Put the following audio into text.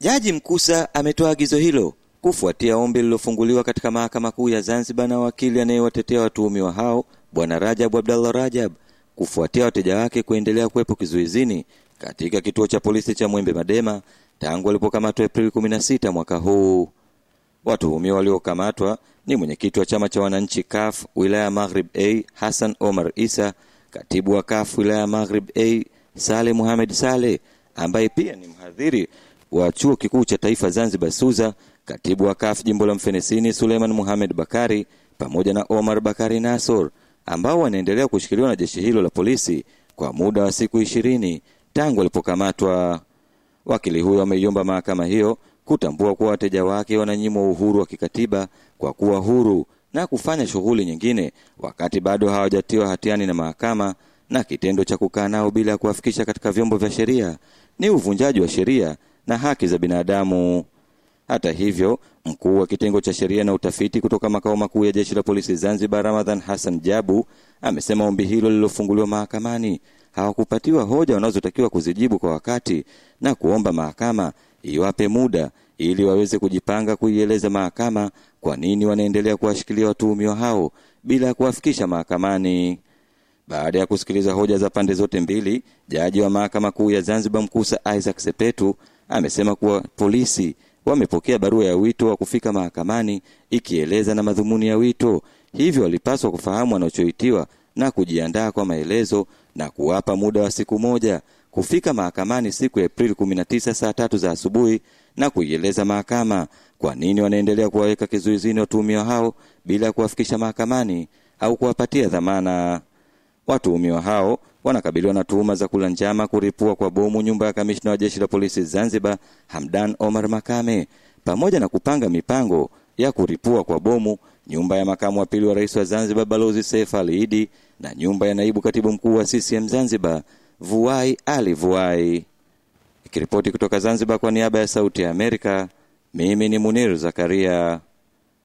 Jaji Mkusa ametoa agizo hilo kufuatia ombi lililofunguliwa katika mahakama kuu ya Zanzibar na wakili anayewatetea watuhumiwa hao Bwana Rajab Abdallah Rajab kufuatia wateja wake kuendelea kuwepo kizuizini katika kituo cha polisi cha Mwembe Madema tangu walipokamatwa Aprili 16 mwaka huu. Watuhumiwa waliokamatwa ni mwenyekiti wa chama cha wananchi CUF wilaya ya Maghrib A Hassan Omar Isa, katibu wa CUF wilaya ya Maghrib A Saleh Mohamed Saleh ambaye pia ni mhadhiri wa chuo kikuu cha taifa Zanzibar SUZA, katibu wa KAF jimbo la Mfenesini Suleiman Mohamed Bakari pamoja na Omar Bakari Nasor ambao wanaendelea kushikiliwa na jeshi hilo la polisi kwa muda wa siku ishirini tangu walipokamatwa. Wakili huyo ameiomba mahakama hiyo kutambua kuwa wateja wake wananyimwa uhuru wa kikatiba kwa kuwa huru na kufanya shughuli nyingine wakati bado hawajatiwa hatiani na mahakama, na kitendo cha kukaa nao bila ya kuwafikisha katika vyombo vya sheria ni uvunjaji wa sheria na haki za binadamu. Hata hivyo, mkuu wa kitengo cha sheria na utafiti kutoka makao makuu ya jeshi la polisi Zanzibar, Ramadhan Hassan Jabu, amesema ombi hilo lililofunguliwa mahakamani hawakupatiwa hoja wanazotakiwa kuzijibu kwa wakati na kuomba mahakama iwape muda ili waweze kujipanga kuieleza mahakama kwa nini wanaendelea kuwashikilia watuhumiwa hao bila ya kuwafikisha mahakamani. Baada ya kusikiliza hoja za pande zote mbili, jaji wa mahakama kuu ya Zanzibar Mkusa Isaac Sepetu amesema kuwa polisi wamepokea barua ya wito wa kufika mahakamani ikieleza na madhumuni ya wito, hivyo walipaswa kufahamu wanachoitiwa na kujiandaa kwa maelezo na kuwapa muda wa siku moja kufika mahakamani siku ya Aprili 19 saa tatu za asubuhi na kuieleza mahakama kwa nini wanaendelea kuwaweka kizuizini watuhumiwa hao bila ya kuwafikisha mahakamani au kuwapatia dhamana. Watuhumiwa hao wanakabiliwa na tuhuma za kula njama kuripua kwa bomu nyumba ya kamishna wa jeshi la polisi Zanzibar Hamdan Omar Makame pamoja na kupanga mipango ya kuripua kwa bomu nyumba ya makamu wa pili wa rais wa Zanzibar Balozi Seif Ali Idi na nyumba ya naibu katibu mkuu wa CCM Zanzibar Vuai Ali Vuai. Ikiripoti kutoka Zanzibar kwa niaba ya Sauti ya Amerika, mimi ni Munir Zakaria.